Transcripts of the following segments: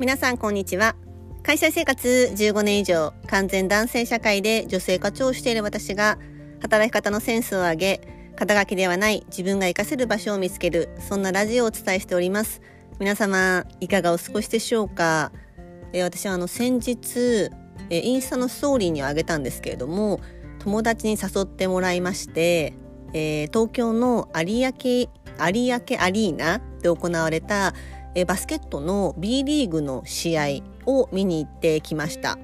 皆さんこんにちは。会社生活15年以上完全男性社会で女性課長をしている私が働き方のセンスを上げ肩書きではない自分が活かせる場所を見つけるそんなラジオをお伝えしております。皆様いかがお過ごしでしょうか、え私はあの先日えインスタのストーリーにあげたんですけれども友達に誘ってもらいまして、えー、東京の有明有明アリーナで行われたえバスケットの B リーグの試合を見に行ってきました。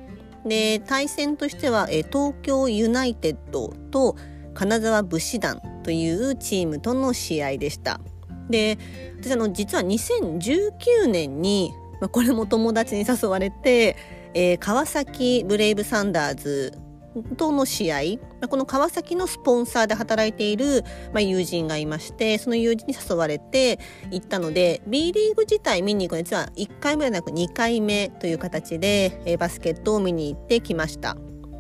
で対戦としてはえ東京ユナイテッドと金沢武士団というチームとの試合でした。で私あの実は2019年に、まあ、これも友達に誘われて、えー、川崎ブレイブサンダーズとの試合この川崎のスポンサーで働いている、まあ、友人がいましてその友人に誘われて行ったので B リーグ自体見に行くのは実は1回目ではなく2回目という形で、えバスケットを見に行ってきました。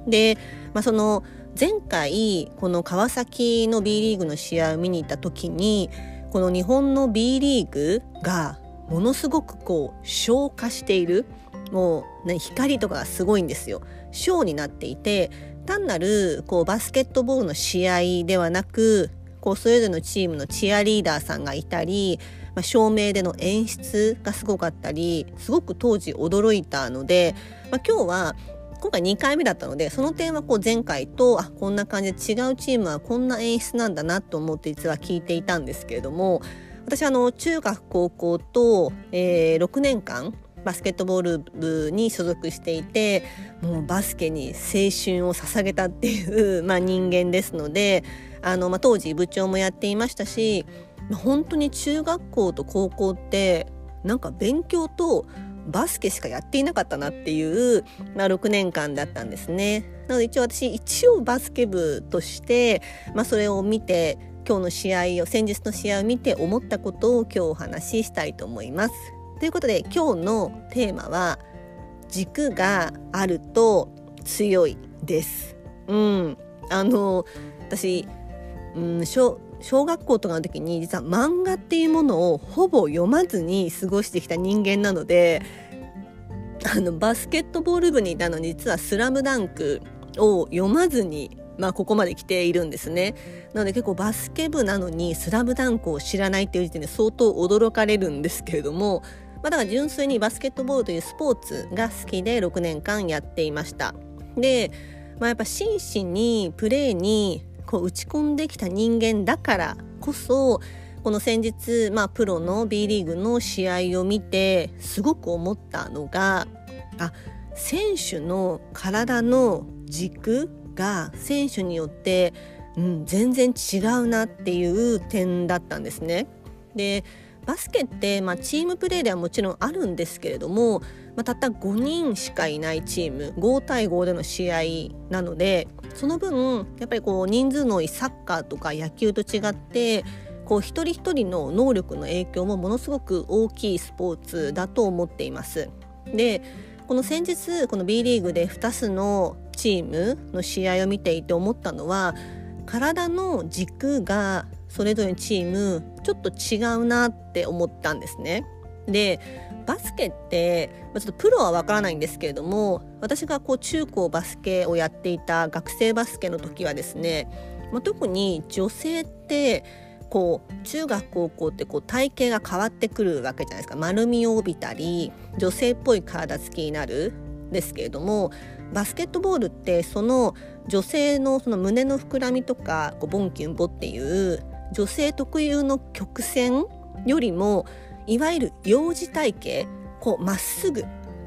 で、まあ、その前回この川崎の B リーグの試合を見に行った時にこの日本の B リーグがものすごくこう消化しているもう、光とかがすごいんですよ。ショーになっていて単なるこうバスケットボールの試合ではなくこうそれぞれのチームのチアリーダーさんがいたり、まあ、照明での演出がすごかったりすごく当時驚いたので、まあ、今日は今回2回目だったのでその点はこう前回とあこんな感じで違うチームはこんな演出なんだなと思って実は聞いていたんですけれども私あの中学高校と、えー、6年間バスケットボール部に所属していてもうバスケに青春を捧げたっていう、まあ、人間ですのであの、まあ、当時部長もやっていましたし、本当に中学校と高校ってなんか勉強とバスケしかやっていなかったなっていう、まあ、6年間だったんですね。なので一応私一応バスケ部として、まあ、それを見て今日の試合を先日の試合を見て思ったことを今日お話ししたいと思います。ということで今日のテーマは軸があると強いです。うん、あの私、うん、小学校とかの時に実は漫画っていうものをほぼ読まずに過ごしてきた人間なのであのバスケットボール部にいたのに実は「スラムダンクを読まずにまあ、ここまで来ているんですね。なので結構バスケ部なのに「スラムダンクを知らないっていう時点で相当驚かれるんですけれどもまあ、だから純粋にバスケットボールというスポーツが好きで6年間やっていました。で、まあ、やっぱ真摯にプレーにこう打ち込んできた人間だからこそこの先日、まあ、プロの B リーグの試合を見てすごく思ったのがあ選手の体の軸が選手によって、うん、全然違うなっていう点だったんですね。でバスケって、まあ、チームプレーではもちろんあるんですけれども、まあ、たった5人しかいないチーム5対5での試合なのでその分やっぱりこう人数の多いサッカーとか野球と違ってこう一人一人の能力の影響もものすごく大きいスポーツだと思っています。でこの先日この B リーグで2つのチームの試合を見ていて思ったのは体の軸がそれぞれチームちょっと違うなって思ったんですね。でバスケってちょっとプロはわからないんですけれども私がこう中高バスケをやっていた学生バスケの時はですね、まあ、特に女性ってこう中学高校ってこう体型が変わってくるわけじゃないですか丸みを帯びたり女性っぽい体つきになるですけれどもバスケットボールってその女性のその胸の膨らみとかこうボンキュンボっていう女性特有の曲線よりもいわゆる幼児体型こうまっすぐ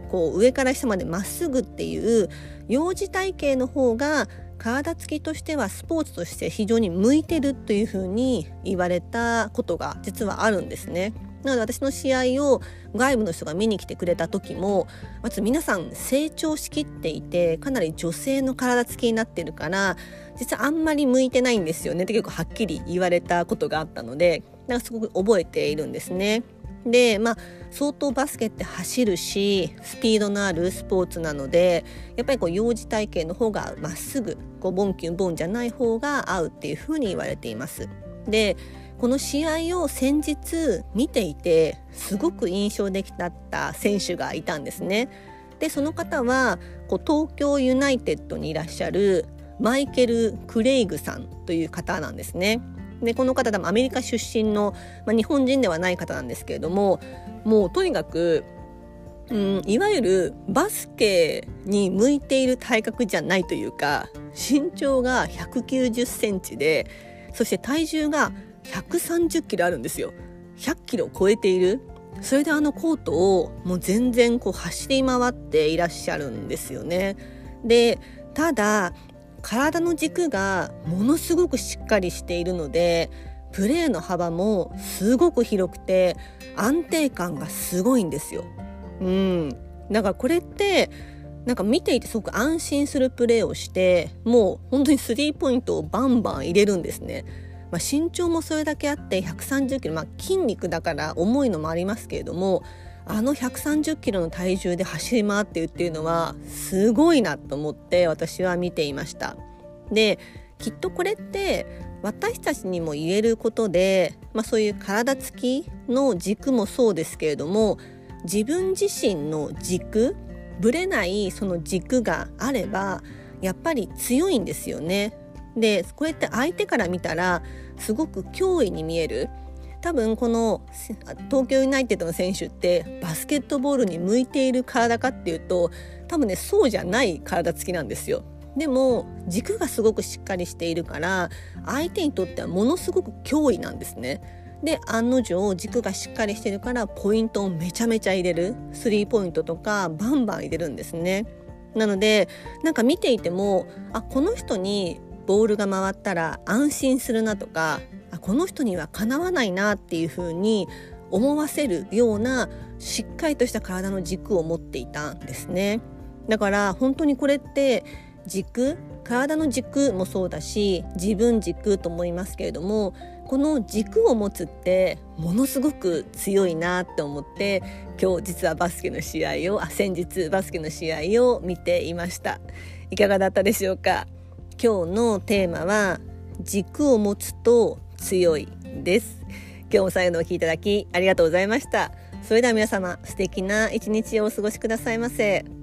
こう上から下までまっすぐっていう幼児体型の方が体つきとしてはスポーツとして非常に向いてるというふうに言われたことが実はあるんですね。なので私の試合を外部の人が見に来てくれた時もまず皆さん成長しきっていてかなり女性の体つきになってるから実はあんまり向いてないんですよねって結構はっきり言われたことがあったのでなんかすごく覚えているんですね。でまあ相当バスケって走るしスピードのあるスポーツなのでやっぱりこう幼児体型の方がまっすぐこうボンキュンボンじゃない方が合うっていうふうに言われています。でこの試合を先日見ていてすごく印象的だった選手がいたんですね。でその方はこう東京ユナイテッドにいらっしゃるマイケル・クレイグさんという方なんですね。でこの方多分アメリカ出身の、まあ、日本人ではない方なんですけれどももうとにかくうん、いわゆるバスケに向いている体格じゃないというか身長が190センチでそして体重が130キロあるんですよ。100キロを超えている？それであのコートをもう全然こう走り回っていらっしゃるんですよね。でただ体の軸がものすごくしっかりしているのでプレーの幅もすごく広くて安定感がすごいんですよ。うん。だからこれってなんか見ていてすごく安心するプレーをしてもう本当にスリーポイントをバンバン入れるんですね。まあ、身長もそれだけあって130キロ、まあ、筋肉だから重いのもありますけれどもあの130キロの体重で走り回ってるっていうのはすごいなと思って私は見ていました。できっとこれって私たちにも言えることで、まあ、そういう体つきの軸もそうですけれども自分自身の軸ぶれないその軸があればやっぱり強いんですよね。でこれって相手から見たらすごく脅威に見える多分この東京ユナイテッドの選手ってバスケットボールに向いている体かっていうと多分ねそうじゃない体つきなんですよ。でも軸がすごくしっかりしているから相手にとってはものすごく脅威なんですね。で案の定軸がしっかりしてるからポイントをめちゃめちゃ入れるスリーポイントとかバンバン入れるんですね。なのでなんか見ていてもあこの人にボールが回ったら安心するなとかあこの人にはかなわないなっていう風に思わせるようなしっかりとした体の軸を持っていたんですね。だから本当にこれって軸体の軸もそうだし自分軸と思いますけれどもこの軸を持つってものすごく強いなって思って今日実はバスケの試合をあ先日バスケの試合を見ていましたいかがだったでしょうか？今日のテーマは軸を持つと強いです今日も最後のお聞きいただきありがとうございましたそれでは皆様素敵な一日をお過ごしくださいませ。